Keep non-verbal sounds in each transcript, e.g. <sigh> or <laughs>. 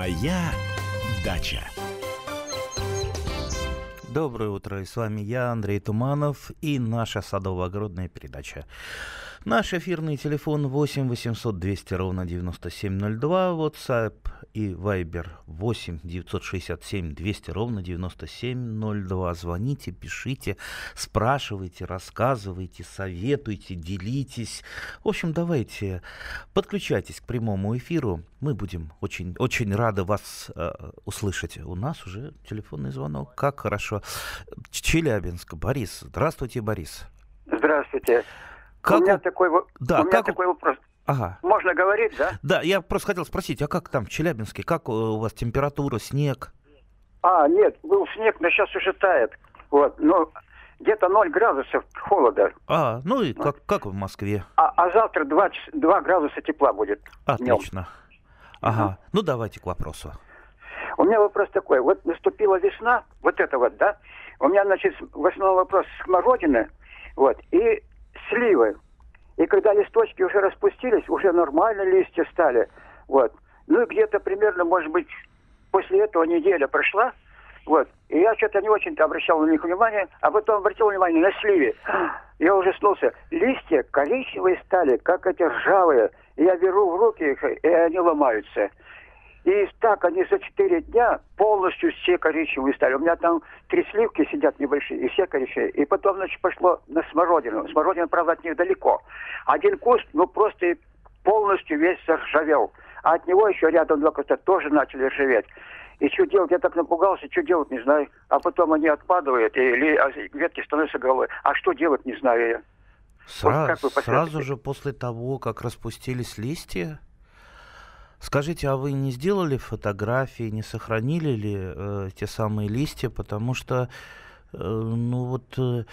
Моя дача. Доброе утро, и с вами я, Андрей Туманов, и наша садово-огородная передача. Наш эфирный телефон 8 800 200 ровно 9702, WhatsApp и Viber 8 967 200 ровно 9702. Звоните, пишите, спрашивайте, рассказывайте, советуйте, делитесь. В общем, давайте подключайтесь к прямому эфиру. Мы будем очень, очень рады вас э, услышать. У нас уже телефонный звонок. Как хорошо. Челябинск. Борис. Здравствуйте, Борис. Здравствуйте. Как у меня такой, Да, у меня как такой вопрос. Ага. Можно говорить, да? Да, я просто хотел спросить, а как там в Челябинске, как э, у вас температура, снег? А, нет, был снег, но сейчас уже тает. Вот, ну, где-то 0 градусов холода. А, ну и как, как в Москве? А, а завтра 2, 2 градуса тепла будет. днем. Отлично. Ага, ну давайте к вопросу. У меня вопрос такой. Вот наступила весна, вот это вот, да? У меня, значит, в основном вопрос смородины, вот, и сливы. И когда листочки уже распустились, уже нормально листья стали, вот. Ну и где-то примерно, может быть, после этого неделя прошла, вот. И я что-то не очень-то обращал на них внимание, а потом обратил внимание на сливе. Я ужаснулся. Листья коричневые стали, как эти ржавые. Я беру в руки их, и они ломаются. И так они за четыре дня полностью все коричневые стали. У меня там три сливки сидят небольшие, и все коричневые. И потом, значит, пошло на смородину. Смородина, правда, от них далеко. Один куст, ну, просто полностью весь заржавел. А от него еще рядом два куста тоже начали ржаветь. И что делать? Я так напугался, что делать, не знаю. А потом они отпадают, и ли- а ветки становятся головой. А что делать, не знаю я. Сра- вы сразу же после того, как распустились листья, скажите, а вы не сделали фотографии, не сохранили ли э, те самые листья, потому что, э, ну вот... э,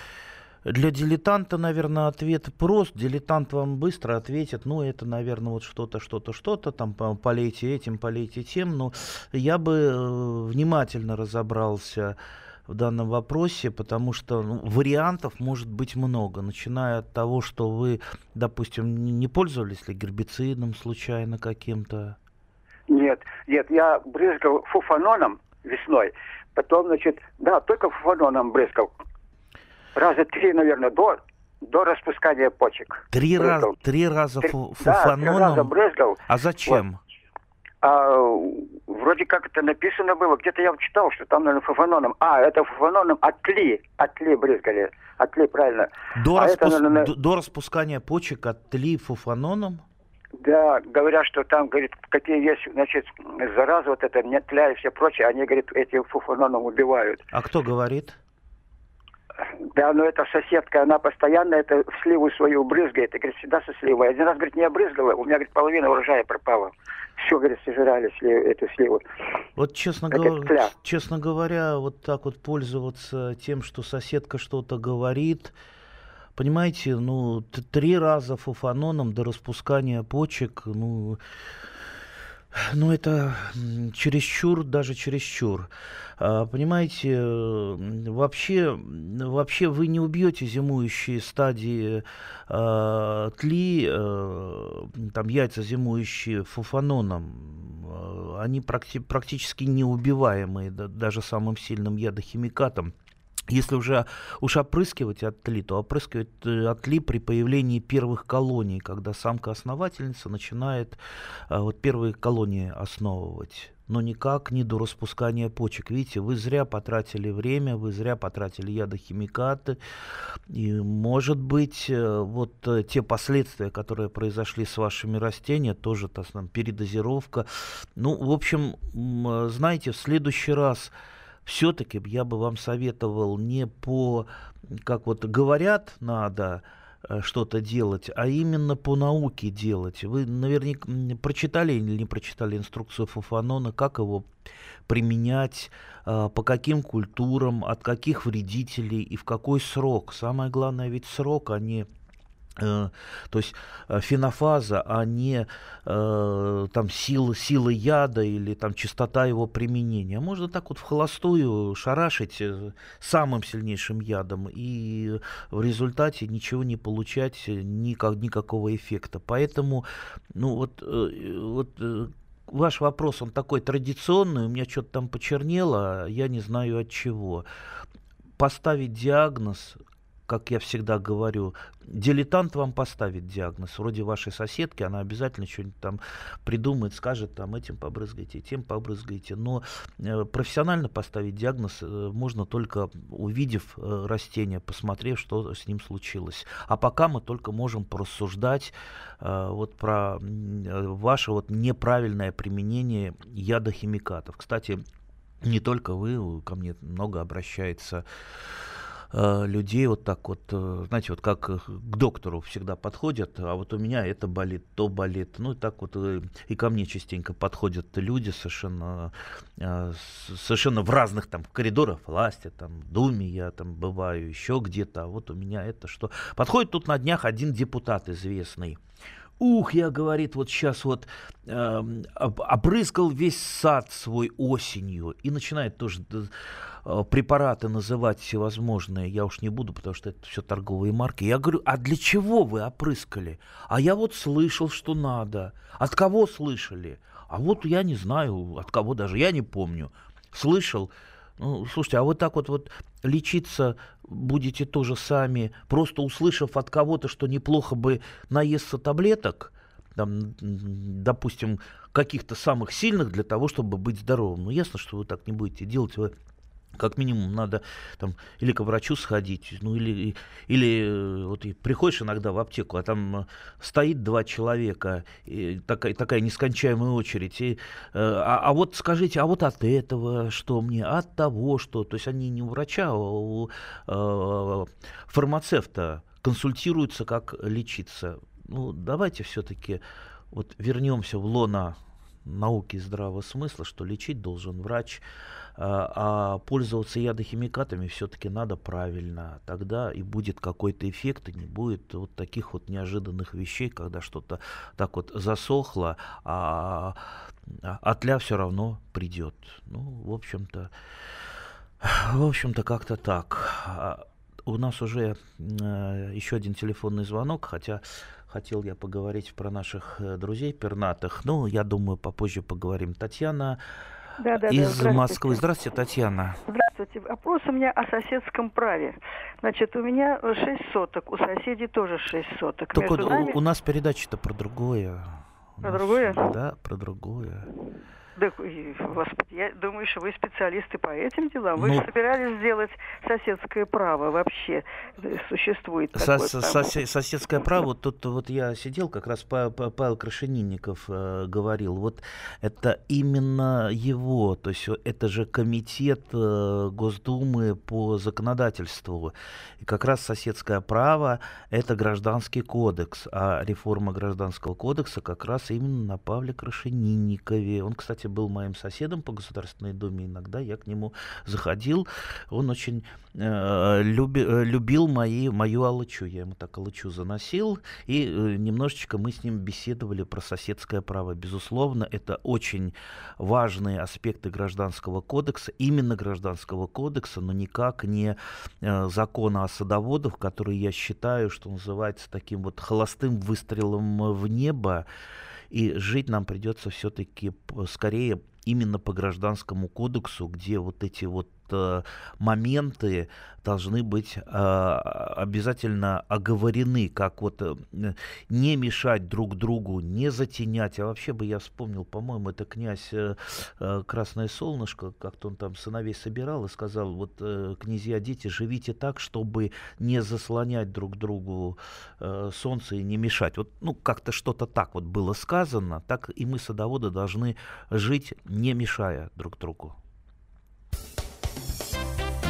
для дилетанта, наверное, ответ прост. Дилетант вам быстро ответит, ну, это, наверное, вот что-то, что-то, что-то, там по- полейте этим, полейте тем. Но я бы э, внимательно разобрался в данном вопросе, потому что ну, вариантов может быть много, начиная от того, что вы, допустим, не пользовались ли гербицидом случайно каким-то. Нет, нет, я брызгал фуфаноном весной. Потом, значит, да, только фуфаноном брызгал. Раза три, наверное, до, до распускания почек. Три, раз, Брызгал. три раза Три- фу- Да, три раза фуфаноном. брызгал. А зачем? А, вроде как это написано было, где-то я читал, что там, наверное, фуфаноном. А, это фуфаноном отли, отли брызгали. Отли, правильно. До, а это, распус- наверное, до- распускания почек отли фуфаноном? Да, говорят, что там, говорит, какие есть, значит, заразы, вот это, тля и все прочее, они, говорит, этим фуфаноном убивают. А кто говорит? Да, но эта соседка, она постоянно это в сливу свою брызгает. И, говорит, всегда со сливой. Один раз, говорит, не обрызгала, у меня, говорит, половина урожая пропала. Все, говорит, сожрали сли- эту сливу. Вот честно, Это говоря, честно говоря, вот так вот пользоваться тем, что соседка что-то говорит, понимаете, ну, три раза фуфаноном до распускания почек, ну, ну это чересчур, даже чересчур. А, Понимаете, вообще, вообще вы не убьете зимующие стадии э, тли, э, там яйца зимующие фуфаноном. Э, Они практи- практически неубиваемые да- даже самым сильным ядохимикатом. Если уже уж опрыскивать от тли, то опрыскивать э, от тли при появлении первых колоний, когда самка-основательница начинает э, вот первые колонии основывать. Но никак не до распускания почек. Видите, вы зря потратили время, вы зря потратили ядохимикаты. И, может быть, э, вот те последствия, которые произошли с вашими растениями, тоже то, там, передозировка. Ну, в общем, знаете, в следующий раз все-таки я бы вам советовал не по, как вот говорят, надо э, что-то делать, а именно по науке делать. Вы наверняка прочитали или не прочитали инструкцию Фуфанона, как его применять, э, по каким культурам, от каких вредителей и в какой срок. Самое главное ведь срок, а не то есть э, фенофаза, а не э, там сила, сила яда или там частота его применения. Можно так вот в холостую шарашить э, самым сильнейшим ядом и в результате ничего не получать, э, никак, никакого эффекта. Поэтому, ну вот, э, вот э, ваш вопрос, он такой традиционный, у меня что-то там почернело, я не знаю от чего. Поставить диагноз как я всегда говорю, дилетант вам поставит диагноз, вроде вашей соседки, она обязательно что-нибудь там придумает, скажет, там, этим побрызгайте, тем побрызгайте. Но э, профессионально поставить диагноз э, можно только увидев э, растение, посмотрев, что с ним случилось. А пока мы только можем порассуждать э, вот про э, ваше вот неправильное применение ядохимикатов. Кстати, не только вы, ко мне много обращается Э, людей вот так вот, э, знаете, вот как к доктору всегда подходят, а вот у меня это болит, то болит. Ну и так вот э, и ко мне частенько подходят люди совершенно, совершенно в разных там коридорах власти, там в Думе я там бываю, еще где-то, а вот у меня это что. Подходит тут на днях один депутат известный. Ух, я, говорит, вот сейчас вот э, обрызгал весь сад свой осенью и начинает тоже Э, препараты называть всевозможные, я уж не буду, потому что это все торговые марки. Я говорю, а для чего вы опрыскали? А я вот слышал, что надо. От кого слышали? А вот я не знаю, от кого даже, я не помню. Слышал, ну, слушайте, а вы так вот, вот лечиться будете тоже сами, просто услышав от кого-то, что неплохо бы наесться таблеток, там, допустим, каких-то самых сильных для того, чтобы быть здоровым. Ну, ясно, что вы так не будете делать. Вы как минимум надо там или к врачу сходить, ну или, или э, вот и приходишь иногда в аптеку, а там э, стоит два человека, и такая, такая нескончаемая очередь. И, э, а, а вот скажите, а вот от этого что мне, от того что, то есть они не у врача, а у э, фармацевта консультируются, как лечиться. Ну давайте все-таки вот вернемся в лона науки здравого смысла, что лечить должен врач. А, а пользоваться ядохимикатами все-таки надо правильно. Тогда и будет какой-то эффект, и не будет вот таких вот неожиданных вещей, когда что-то так вот засохло, а, а отля все равно придет. Ну, в общем-то, в общем-то, как-то так. А, у нас уже э, еще один телефонный звонок, хотя хотел я поговорить про наших э, друзей пернатых. Ну, я думаю, попозже поговорим. Татьяна да, да, из да, Москвы. Здравствуйте, Татьяна. Здравствуйте. Вопрос у меня о соседском праве. Значит, у меня 6 соток, у соседей тоже 6 соток. Только у, нами... у нас передача-то про другое. Про другое? Да, про другое. Да, господи, я думаю, что вы специалисты по этим делам. Вы ну, же собирались сделать соседское право вообще. Э, существует со такое сосед, Соседское право, тут вот я сидел, как раз Павел Крашенинников э, говорил, вот это именно его, то есть это же комитет э, Госдумы по законодательству. И как раз соседское право – это гражданский кодекс, а реформа гражданского кодекса как раз именно на Павле Крашенинникове. Он, кстати, был моим соседом по Государственной Думе, иногда я к нему заходил. Он очень э, люби, э, любил мои, мою алычу. Я ему так алычу заносил, и э, немножечко мы с ним беседовали про соседское право. Безусловно, это очень важные аспекты гражданского кодекса, именно гражданского кодекса, но никак не э, закона о садоводах, который я считаю, что называется таким вот холостым выстрелом в небо. И жить нам придется все-таки скорее именно по гражданскому кодексу, где вот эти вот моменты должны быть э, обязательно оговорены, как вот э, не мешать друг другу, не затенять. А вообще бы я вспомнил, по-моему, это князь э, э, Красное Солнышко, как-то он там сыновей собирал и сказал, вот э, князья дети, живите так, чтобы не заслонять друг другу э, солнце и не мешать. Вот, ну, как-то что-то так вот было сказано, так и мы, садоводы, должны жить, не мешая друг другу.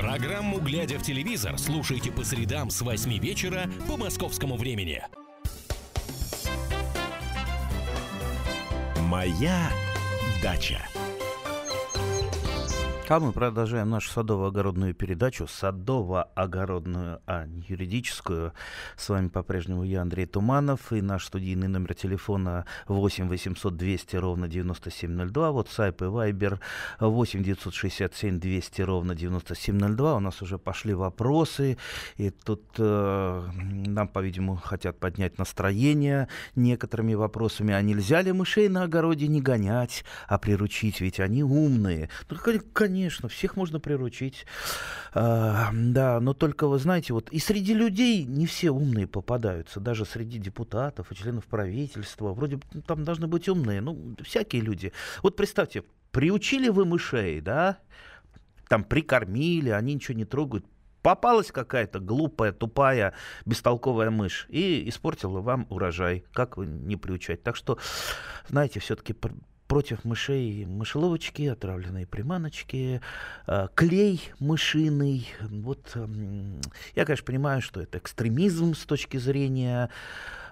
Программу «Глядя в телевизор» слушайте по средам с 8 вечера по московскому времени. Моя дача. А мы продолжаем нашу садово-огородную передачу. Садово-огородную, а не юридическую. С вами по-прежнему я, Андрей Туманов. И наш студийный номер телефона 8 800 200 ровно 9702. Вот сайп и вайбер 8 967 200 ровно 9702. У нас уже пошли вопросы. И тут э, нам, по-видимому, хотят поднять настроение некоторыми вопросами. А нельзя ли мышей на огороде не гонять, а приручить? Ведь они умные. Ну, конечно конечно, всех можно приручить. А, да, но только вы знаете, вот и среди людей не все умные попадаются, даже среди депутатов и членов правительства. Вроде там должны быть умные, ну, всякие люди. Вот представьте, приучили вы мышей, да, там прикормили, они ничего не трогают, попалась какая-то глупая, тупая, бестолковая мышь и испортила вам урожай. Как вы не приучать? Так что, знаете, все-таки против мышей мышеловочки, отравленные приманочки, э, клей мышиный. Вот я, конечно, понимаю, что это экстремизм с точки зрения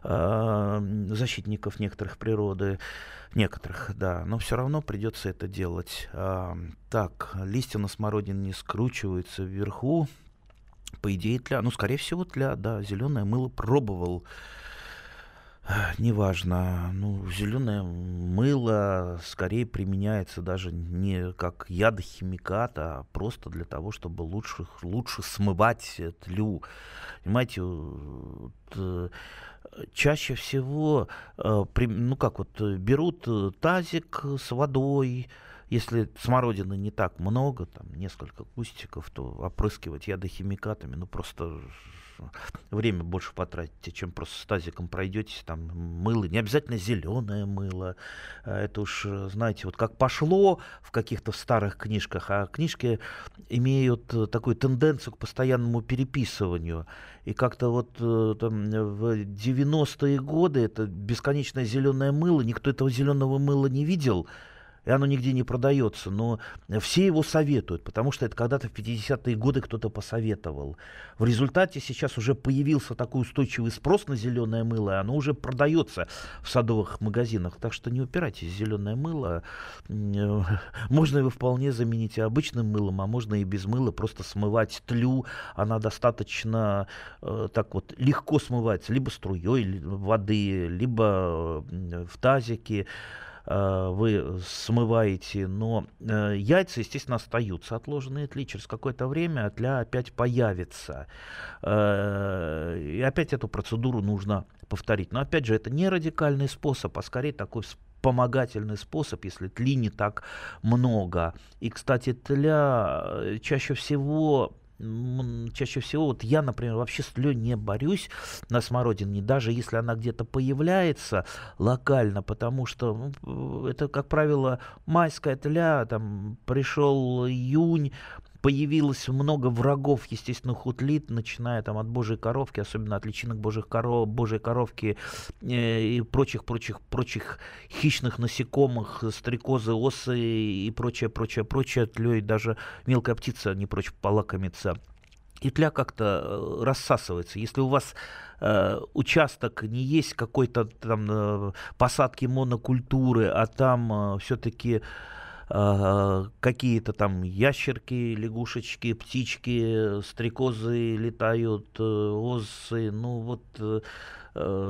э, защитников некоторых природы, некоторых, да, но все равно придется это делать. А, так, листья на смородине не скручиваются вверху, по идее тля, ну, скорее всего, тля, да, зеленое мыло пробовал неважно, ну, зеленое мыло скорее применяется даже не как ядохимикат, а просто для того, чтобы лучше, лучше смывать тлю. Понимаете, вот, э, чаще всего, э, ну как вот, берут тазик с водой, если смородины не так много, там несколько кустиков, то опрыскивать ядохимикатами, ну просто время больше потратите, чем просто с тазиком пройдетесь, там мыло, не обязательно зеленое мыло, а это уж, знаете, вот как пошло в каких-то старых книжках, а книжки имеют э, такую тенденцию к постоянному переписыванию, и как-то вот э, там, в 90-е годы это бесконечное зеленое мыло, никто этого зеленого мыла не видел, и оно нигде не продается, но все его советуют, потому что это когда-то в 50-е годы кто-то посоветовал. В результате сейчас уже появился такой устойчивый спрос на зеленое мыло, и оно уже продается в садовых магазинах. Так что не упирайтесь зеленое мыло. Можно его вполне заменить обычным мылом, а можно и без мыла просто смывать тлю. Она достаточно э, так вот легко смывается либо струей воды, либо в тазике. Э, вы смываете, но э, яйца, естественно, остаются отложенные тли. Через какое-то время тля опять появится. Э, и опять эту процедуру нужно повторить. Но опять же, это не радикальный способ, а скорее такой вспомогательный способ, если тли не так много. И, кстати, тля чаще всего чаще всего, вот я, например, вообще с тлей не борюсь на смородине, даже если она где-то появляется локально, потому что это, как правило, майская тля, там пришел июнь, появилось много врагов естественных утлит, начиная там от божьей коровки, особенно от личинок божьих коров, божьей коровки э, и прочих, прочих, прочих хищных насекомых, стрекозы, осы и прочее, прочее, прочее, тлей даже мелкая птица не прочь полакомиться. И тля как-то э, рассасывается. Если у вас э, участок не есть какой-то там э, посадки монокультуры, а там э, все-таки какие-то там ящерки, лягушечки, птички, стрекозы летают, э, осы, ну вот э,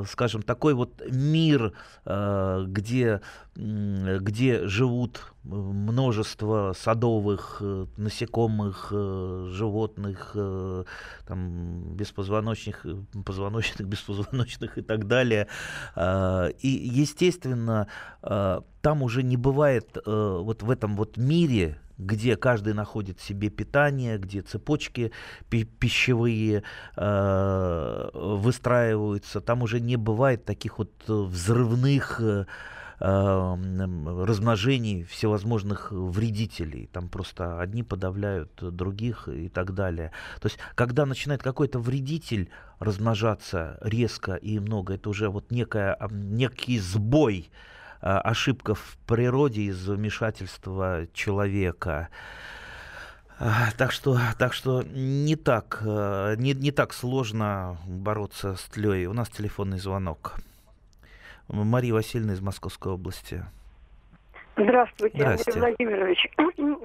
скажем, такой вот мир, где, где живут множество садовых насекомых, животных, там, беспозвоночных, позвоночных, <laughs> беспозвоночных и так далее. И, естественно, там уже не бывает вот в этом вот мире, где каждый находит себе питание, где цепочки пищевые э, выстраиваются, там уже не бывает таких вот взрывных э, размножений всевозможных вредителей. Там просто одни подавляют других и так далее. То есть, когда начинает какой-то вредитель размножаться резко и много, это уже вот некая, некий сбой Э, ошибка в природе из-за вмешательства человека. Э, так что, так что не так, э, не, не так сложно бороться с тлей. У нас телефонный звонок. Мария Васильевна из Московской области. Здравствуйте, Здравствуйте, Андрей Владимирович. <clears throat>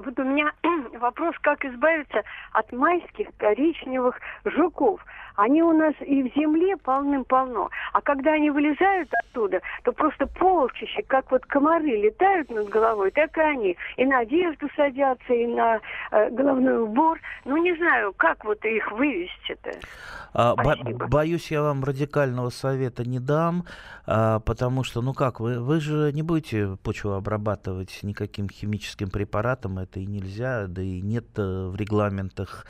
Вот у меня <clears throat> вопрос, как избавиться от майских коричневых жуков. Они у нас и в земле полным-полно. А когда они вылезают оттуда, то просто полчища, как вот комары летают над головой, так и они. И на одежду садятся, и на э, головной убор. Ну, не знаю, как вот их вывести-то? А, бо- боюсь, я вам радикального совета не дам, а, потому что, ну как, вы, вы же не будете почву обрабатывать никаким химическим препаратом, это и нельзя, да и нет э, в регламентах.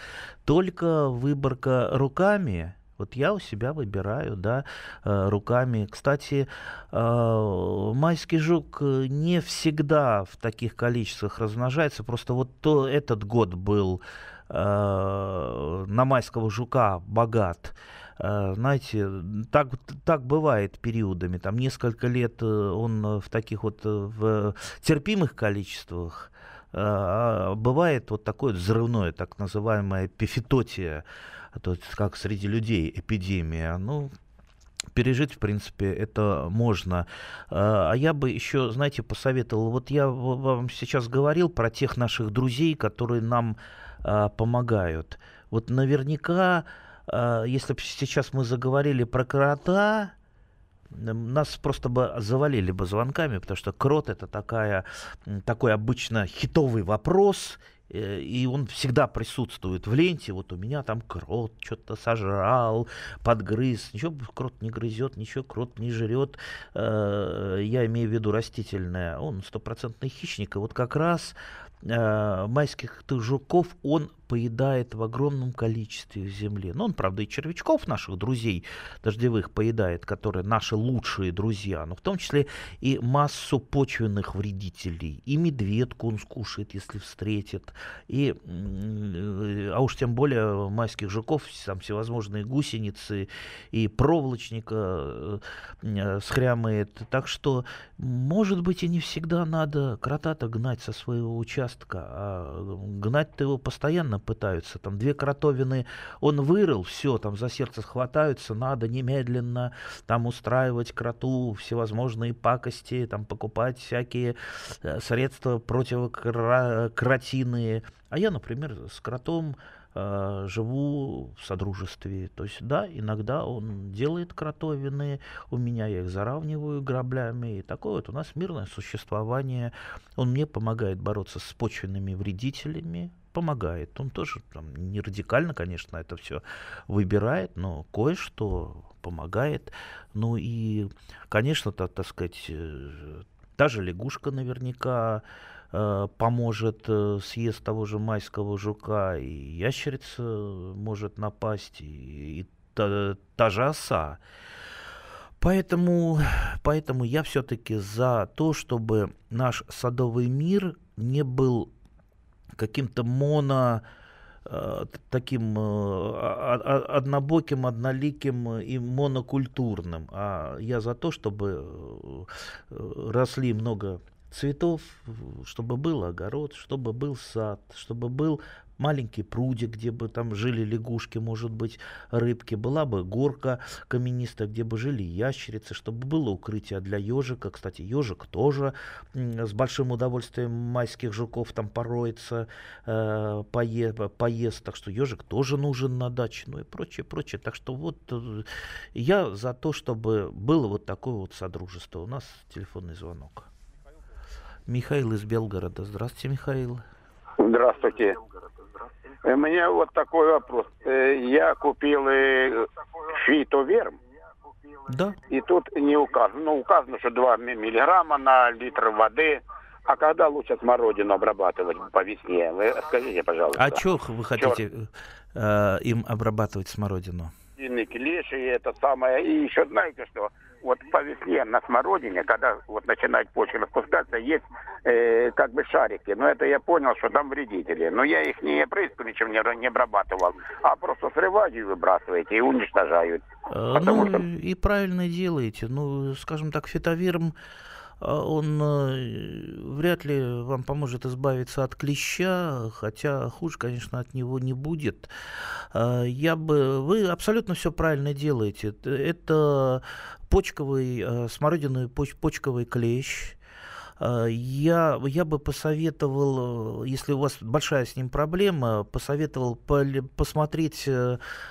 Только выборка руками, вот я у себя выбираю, да, э, руками. Кстати, э, майский жук не всегда в таких количествах размножается. Просто вот то, этот год был э, на майского жука богат. Э, знаете, так, так бывает периодами. Там несколько лет э, он в таких вот э, в терпимых количествах, а бывает вот такое взрывное, так называемое пифитотия, то есть как среди людей эпидемия. Ну, пережить, в принципе, это можно. А я бы еще, знаете, посоветовал, вот я вам сейчас говорил про тех наших друзей, которые нам а, помогают. Вот наверняка, а, если бы сейчас мы заговорили про крота, нас просто бы завалили бы звонками, потому что крот это такая, такой обычно хитовый вопрос, и он всегда присутствует в ленте. Вот у меня там крот что-то сожрал, подгрыз. Ничего крот не грызет, ничего крот не жрет. Э, я имею в виду растительное. Он стопроцентный хищник. И вот как раз э, майских жуков он поедает в огромном количестве в земле. Ну, он, правда, и червячков наших друзей дождевых поедает, которые наши лучшие друзья, но в том числе и массу почвенных вредителей. И медведку он скушает, если встретит. И, а уж тем более майских жуков, там всевозможные гусеницы и проволочника э, схрямает. Так что, может быть, и не всегда надо крота-то гнать со своего участка, а гнать-то его постоянно пытаются. Там две кротовины он вырыл, все, там за сердце схватаются, надо немедленно там устраивать кроту всевозможные пакости, там покупать всякие э, средства противокротиные. А я, например, с кротом э, живу в содружестве. То есть, да, иногда он делает кротовины, у меня я их заравниваю граблями, и такое вот у нас мирное существование. Он мне помогает бороться с почвенными вредителями, помогает. Он тоже там, не радикально, конечно, это все выбирает, но кое-что помогает. Ну и, конечно, так, так сказать, э, та же лягушка наверняка э, поможет э, того же майского жука, и ящерица может напасть, и, и та, та же оса. Поэтому, поэтому я все-таки за то, чтобы наш садовый мир не был каким-то моно э, таким э, однобоким, одноликим и монокультурным. А я за то, чтобы э, росли много цветов, чтобы был огород, чтобы был сад, чтобы был маленький прудик, где бы там жили лягушки, может быть, рыбки, была бы горка каменистая, где бы жили ящерицы, чтобы было укрытие для ежика. Кстати, ежик тоже с большим удовольствием майских жуков там пороется, э, пое, поест, так что ежик тоже нужен на даче, ну и прочее, прочее. Так что вот э, я за то, чтобы было вот такое вот содружество. У нас телефонный звонок. Михаил из Белгорода. Здравствуйте, Михаил. Здравствуйте. У меня вот такой вопрос. Э, я купил э, фитоверм. Да. И тут не указано. Ну, указано, что 2 миллиграмма на литр воды. А когда лучше смородину обрабатывать по весне? Вы скажите, пожалуйста. А что вы хотите э, им обрабатывать смородину? Клеши, это самое. И еще знаете что? Вот по весне на смородине, когда вот начинает почва распускаться, есть э, как бы шарики. Но это я понял, что там вредители. Но я их не ничем не, не обрабатывал, а просто срываю и выбрасываете, и уничтожают. А, ну, что... и правильно делаете. Ну, скажем так, фитовирм а он э, вряд ли вам поможет избавиться от клеща, хотя хуже, конечно, от него не будет. А, я бы... Вы абсолютно все правильно делаете. Это почковый, э, смородиновый поч, почковый клещ, я, я бы посоветовал, если у вас большая с ним проблема, посоветовал посмотреть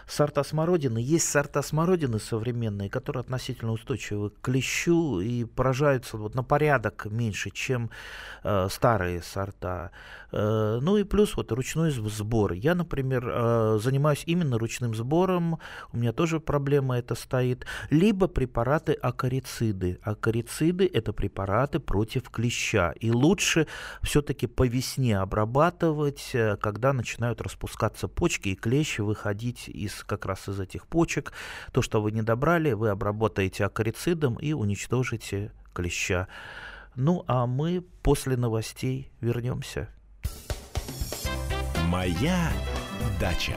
сорта смородины. Есть сорта смородины современные, которые относительно устойчивы к клещу и поражаются вот на порядок меньше, чем старые сорта. Ну и плюс вот ручной сбор. Я, например, занимаюсь именно ручным сбором. У меня тоже проблема это стоит. Либо препараты акарициды. Акарициды – это препараты против клеща. И лучше все-таки по весне обрабатывать, э, когда начинают распускаться почки и клещи выходить из, как раз из этих почек. То, что вы не добрали, вы обработаете акарицидом и уничтожите клеща. Ну, а мы после новостей вернемся. Моя дача.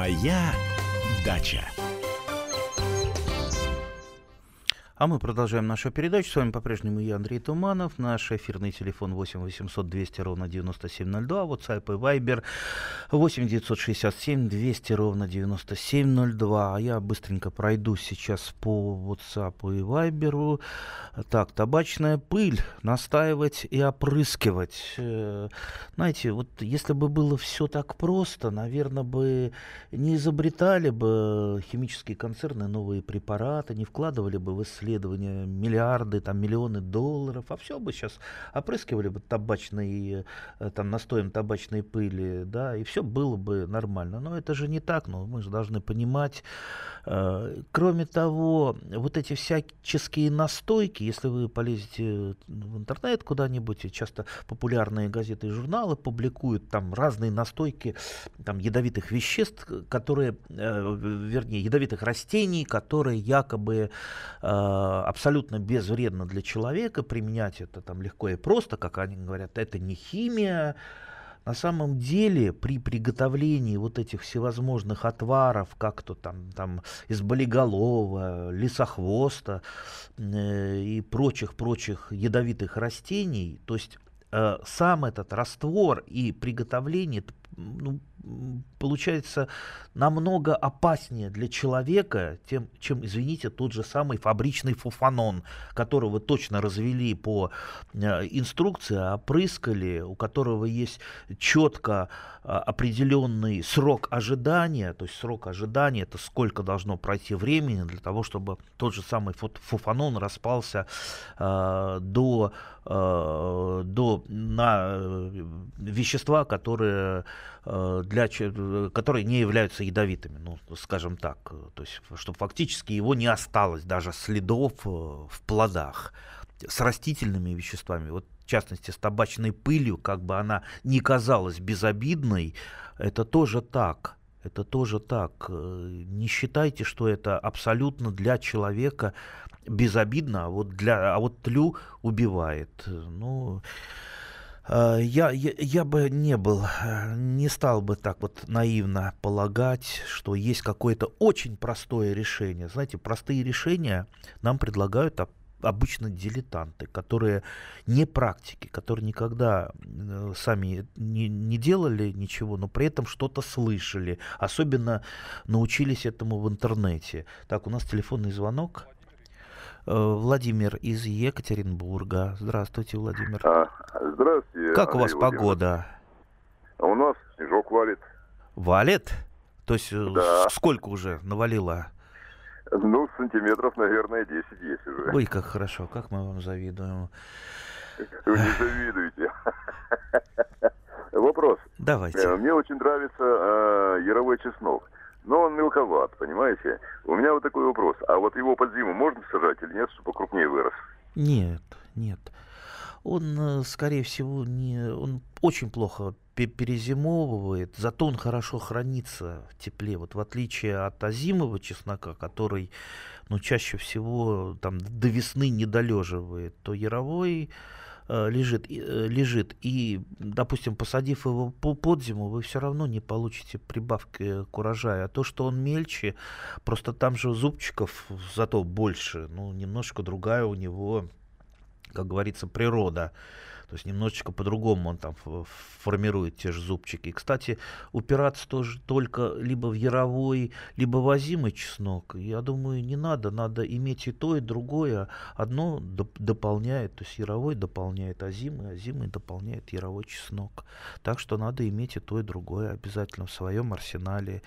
Моя дача. А мы продолжаем нашу передачу. С вами по-прежнему я, Андрей Туманов. Наш эфирный телефон 8 800 200 ровно 9702. WhatsApp и Viber 8 967 200 ровно 9702. А я быстренько пройду сейчас по WhatsApp и Viber. Так, табачная пыль. Настаивать и опрыскивать. Э, знаете, вот если бы было все так просто, наверное, бы не изобретали бы химические концерны новые препараты, не вкладывали бы в исследования исследования, миллиарды, там, миллионы долларов, а все бы сейчас опрыскивали бы табачной, э, там, настоем табачной пыли, да, и все было бы нормально. Но это же не так, ну, мы же должны понимать. Э, кроме того, вот эти всяческие настойки, если вы полезете в интернет куда-нибудь, часто популярные газеты и журналы публикуют там разные настойки там, ядовитых веществ, которые, э, вернее, ядовитых растений, которые якобы Э, абсолютно безвредно для человека, применять это там легко и просто, как они говорят, это не химия. На самом деле при приготовлении вот этих всевозможных отваров, как то там, там из болиголова, лесохвоста э, и прочих-прочих ядовитых растений, то есть э, сам этот раствор и приготовление ну, получается намного опаснее для человека, тем, чем, извините, тот же самый фабричный фуфанон, которого точно развели по э, инструкции, опрыскали, у которого есть четко э, определенный срок ожидания, то есть срок ожидания это сколько должно пройти времени для того, чтобы тот же самый фуфанон распался э, до, до на э, вещества, которые э, для, которые не являются ядовитыми, ну, скажем так, то есть, чтобы фактически его не осталось даже следов э, в плодах с растительными веществами, вот в частности с табачной пылью, как бы она не казалась безобидной, это тоже так. Это тоже так. Э, не считайте, что это абсолютно для человека безобидно, а вот, для, а вот тлю убивает. Ну, Э, я, я, я бы не был, не стал бы так вот наивно полагать, что есть какое-то очень простое решение. Знаете, простые решения нам предлагают обычно дилетанты, которые не практики, которые никогда э, сами не, не делали ничего, но при этом что-то слышали, особенно научились этому в интернете. Так, у нас телефонный звонок. Э, Владимир из Екатеринбурга. Здравствуйте, Владимир. А, здравствуйте. Как Андрей у вас погода? А у нас снежок валит. Валит? То есть э, да. сколько уже навалило? Ну, сантиметров, наверное, 10 есть уже. Ой, как хорошо, как мы вам завидуем. Вы не завидуете. <laughs> Вопрос. Давайте. Э, мне очень нравится э, яровой чеснок но он мелковат, понимаете? У меня вот такой вопрос. А вот его под зиму можно сажать или нет, чтобы покрупнее вырос? Нет, нет. Он, э, скорее всего, не, он очень плохо перезимовывает, зато он хорошо хранится в тепле. Вот в отличие от озимого чеснока, который ну, чаще всего там до весны не долеживает, то яровой лежит, э, лежит, и, допустим, посадив его под зиму, вы все равно не получите прибавки к урожаю. А то, что он мельче, просто там же зубчиков зато больше, ну, немножко другая у него, как говорится, природа. То есть немножечко по-другому он там формирует те же зубчики. И, кстати, упираться тоже только либо в яровой, либо в озимый чеснок. Я думаю, не надо. Надо иметь и то, и другое. Одно доп- дополняет, то есть яровой дополняет озимый, озимый дополняет яровой чеснок. Так что надо иметь и то, и другое обязательно в своем арсенале.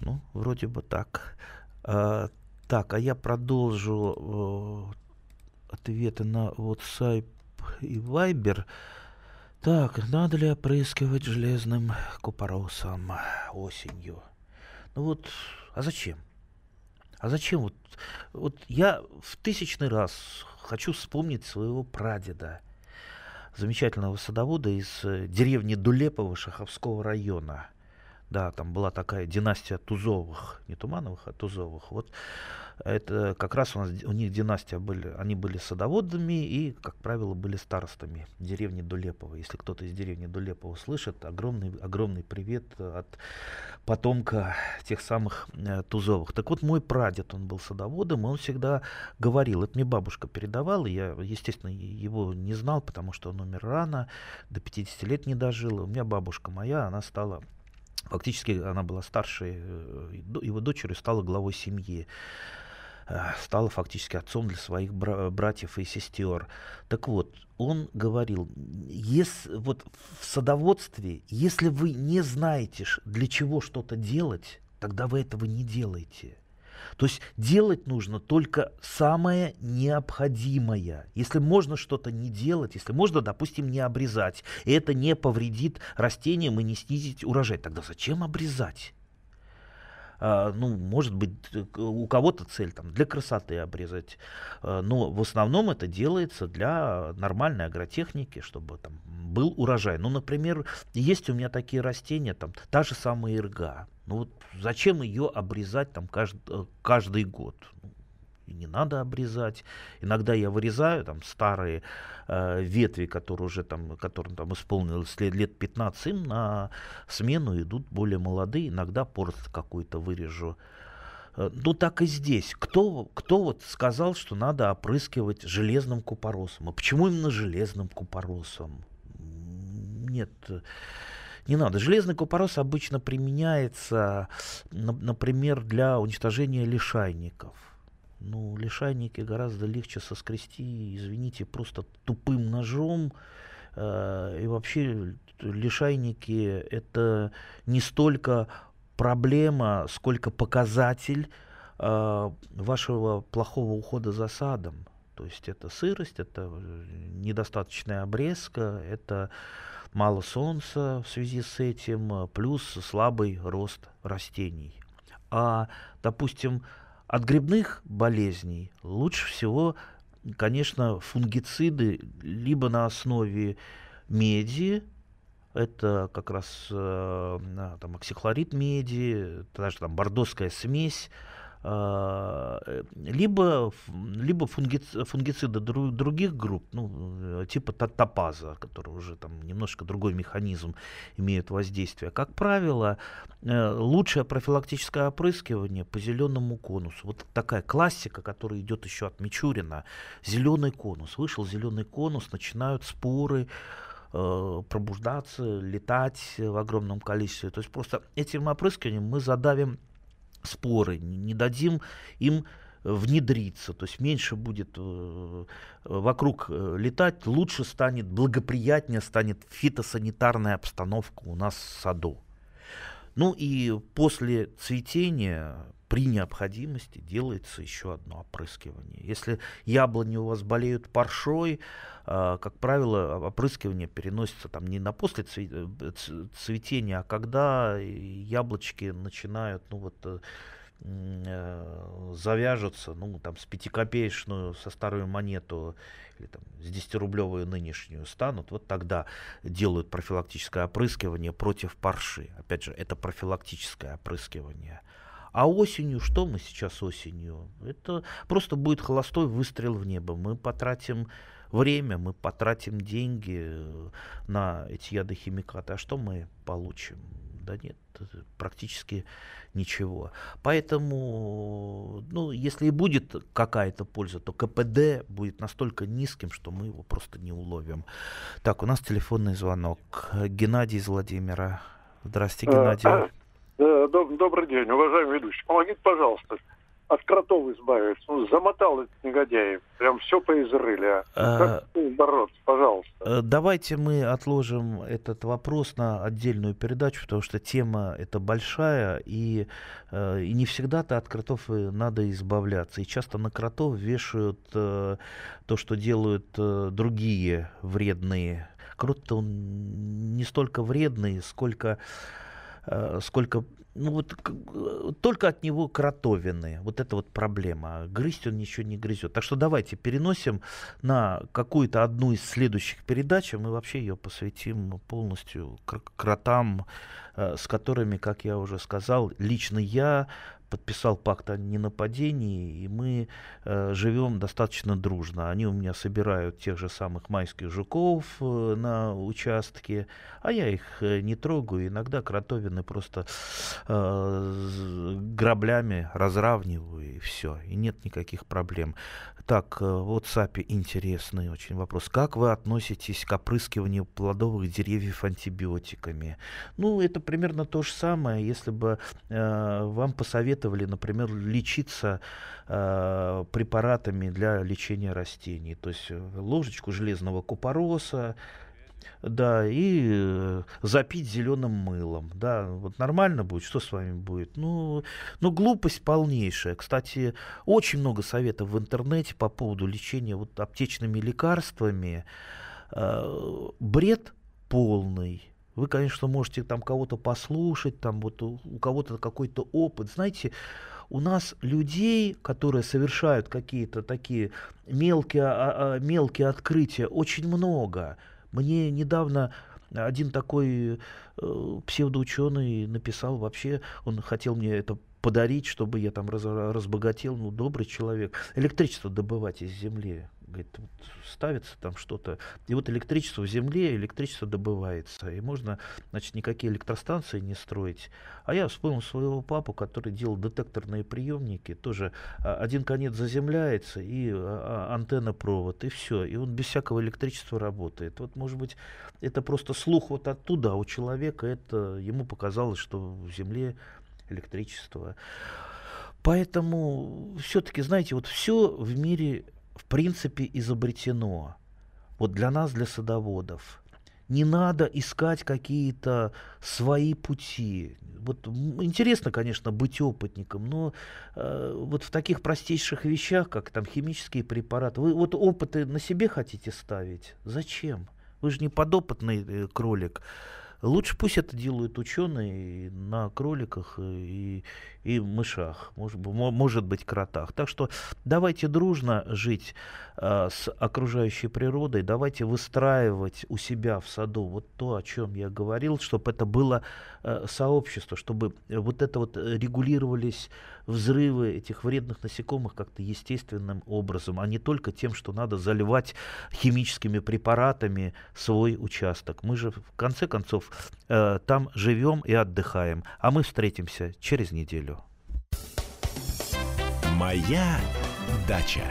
Ну, вроде бы так. А, так, а я продолжу э, ответы на WhatsApp и Вайбер. Так, надо ли опрыскивать железным купоросом осенью? Ну вот, а зачем? А зачем вот? Вот я в тысячный раз хочу вспомнить своего прадеда, замечательного садовода из э, деревни Дулепово Шаховского района. Да, там была такая династия Тузовых, не Тумановых, а Тузовых. Вот это как раз у нас у них династия были, они были садоводами и, как правило, были старостами деревни Дулепова. Если кто-то из деревни Дулепова слышит, огромный, огромный привет от потомка тех самых э, Тузовых. Так вот, мой прадед, он был садоводом, он всегда говорил, это мне бабушка передавала, я, естественно, его не знал, потому что он умер рано, до 50 лет не дожил. У меня бабушка моя, она стала Фактически она была старшей, э, его дочерью стала главой семьи. Э, стала фактически отцом для своих бра- братьев и сестер. Так вот, он говорил, если, вот в садоводстве, если вы не знаете, для чего что-то делать, тогда вы этого не делаете. То есть делать нужно только самое необходимое. Если можно что-то не делать, если можно, допустим, не обрезать, и это не повредит растениям и не снизить урожай, тогда зачем обрезать? А, ну, может быть, у кого-то цель там для красоты обрезать, а, но в основном это делается для нормальной агротехники, чтобы там был урожай. Ну, например, есть у меня такие растения, там та же самая ирга. Ну вот зачем ее обрезать там каждый, каждый год? и не надо обрезать. Иногда я вырезаю там старые э, ветви, которые уже там, которым там исполнилось лет, лет 15, им на смену идут более молодые, иногда порт какой-то вырежу. Э, ну так и здесь. Кто, кто вот сказал, что надо опрыскивать железным купоросом? А почему именно железным купоросом? Нет, не надо. Железный купорос обычно применяется, например, для уничтожения лишайников ну, лишайники гораздо легче соскрести, извините, просто тупым ножом. Э, и вообще лишайники это не столько проблема, сколько показатель э, вашего плохого ухода за садом. То есть это сырость, это недостаточная обрезка, это мало солнца в связи с этим, плюс слабый рост растений. А, допустим, от грибных болезней лучше всего, конечно, фунгициды либо на основе меди, это как раз э, там, оксихлорид меди, даже там бордоская смесь, а, либо, либо фунгициды, фунгициды других групп, ну, типа топаза, который уже там немножко другой механизм имеет воздействие. Как правило, э, лучшее профилактическое опрыскивание по зеленому конусу. Вот такая классика, которая идет еще от Мичурина. Зеленый конус. Вышел зеленый конус, начинают споры, э, пробуждаться, летать в огромном количестве. То есть просто этим опрыскиванием мы задавим споры, не дадим им внедриться, то есть меньше будет э, вокруг э, летать, лучше станет, благоприятнее станет фитосанитарная обстановка у нас в саду. Ну и после цветения при необходимости делается еще одно опрыскивание. Если яблони у вас болеют паршой, э, как правило, опрыскивание переносится там не на после цветения, а когда яблочки начинают ну вот, э, завяжутся, ну, там, с пятикопеечную, со старую монету или там, с 10-рублевую нынешнюю станут, вот тогда делают профилактическое опрыскивание против парши. Опять же, это профилактическое опрыскивание. А осенью, что мы сейчас осенью? Это просто будет холостой выстрел в небо. Мы потратим время, мы потратим деньги на эти ядохимикаты. А что мы получим? Да нет, практически ничего. Поэтому, ну, если и будет какая-то польза, то КПД будет настолько низким, что мы его просто не уловим. Так, у нас телефонный звонок. Геннадий из Владимира. Здравствуйте, Геннадий. Добрый день, уважаемый ведущий. Помогите, пожалуйста, от кротов избавиться. Ну, замотал этот негодяй. Прям все поизрыли. А. а как бороться, пожалуйста? Э, давайте мы отложим этот вопрос на отдельную передачу, потому что тема эта большая, и, э, и не всегда-то от кротов надо избавляться. И часто на кротов вешают э, то, что делают другие вредные. Крот-то он не столько вредный, сколько сколько ну вот только от него кротовины. Вот это вот проблема. Грызть он ничего не грызет. Так что давайте переносим на какую-то одну из следующих передач, мы вообще ее посвятим полностью кротам, э, с которыми, как я уже сказал, лично я подписал пакт о ненападении, и мы э, живем достаточно дружно. Они у меня собирают тех же самых майских жуков э, на участке, а я их э, не трогаю. Иногда кротовины просто э, граблями разравниваю, и все, и нет никаких проблем. Так, э, в WhatsApp интересный очень вопрос. Как вы относитесь к опрыскиванию плодовых деревьев антибиотиками? Ну, это примерно то же самое, если бы э, вам посоветовали, например, лечиться э, препаратами для лечения растений. То есть э, ложечку железного купороса, да, и э, запить зеленым мылом, да, вот нормально будет, что с вами будет? Ну, ну, глупость полнейшая. Кстати, очень много советов в интернете по поводу лечения вот аптечными лекарствами. Э, бред полный. Вы, конечно, можете там кого-то послушать, там вот у, кого-то какой-то опыт. Знаете, у нас людей, которые совершают какие-то такие мелкие, а, а, мелкие открытия, очень много. Мне недавно один такой э, псевдоученый написал вообще, он хотел мне это подарить, чтобы я там раз, разбогател, ну, добрый человек. Электричество добывать из земли говорит, вот ставится там что-то, и вот электричество в земле, электричество добывается, и можно, значит, никакие электростанции не строить. А я вспомнил своего папу, который делал детекторные приемники, тоже а, один конец заземляется, и а, а, антенна провод, и все, и он без всякого электричества работает. Вот, может быть, это просто слух вот оттуда, а у человека это, ему показалось, что в земле электричество. Поэтому все-таки, знаете, вот все в мире в принципе изобретено. Вот для нас, для садоводов. Не надо искать какие-то свои пути. Вот интересно, конечно, быть опытником, но э, вот в таких простейших вещах, как там химические препараты, вы вот опыты на себе хотите ставить? Зачем? Вы же не подопытный э, кролик. Лучше пусть это делают ученые на кроликах и, и мышах, может, может быть, кротах. Так что давайте дружно жить э, с окружающей природой, давайте выстраивать у себя в саду вот то, о чем я говорил, чтобы это было э, сообщество, чтобы вот это вот регулировались взрывы этих вредных насекомых как-то естественным образом, а не только тем, что надо заливать химическими препаратами свой участок. Мы же в конце концов э, там живем и отдыхаем, а мы встретимся через неделю. Моя дача.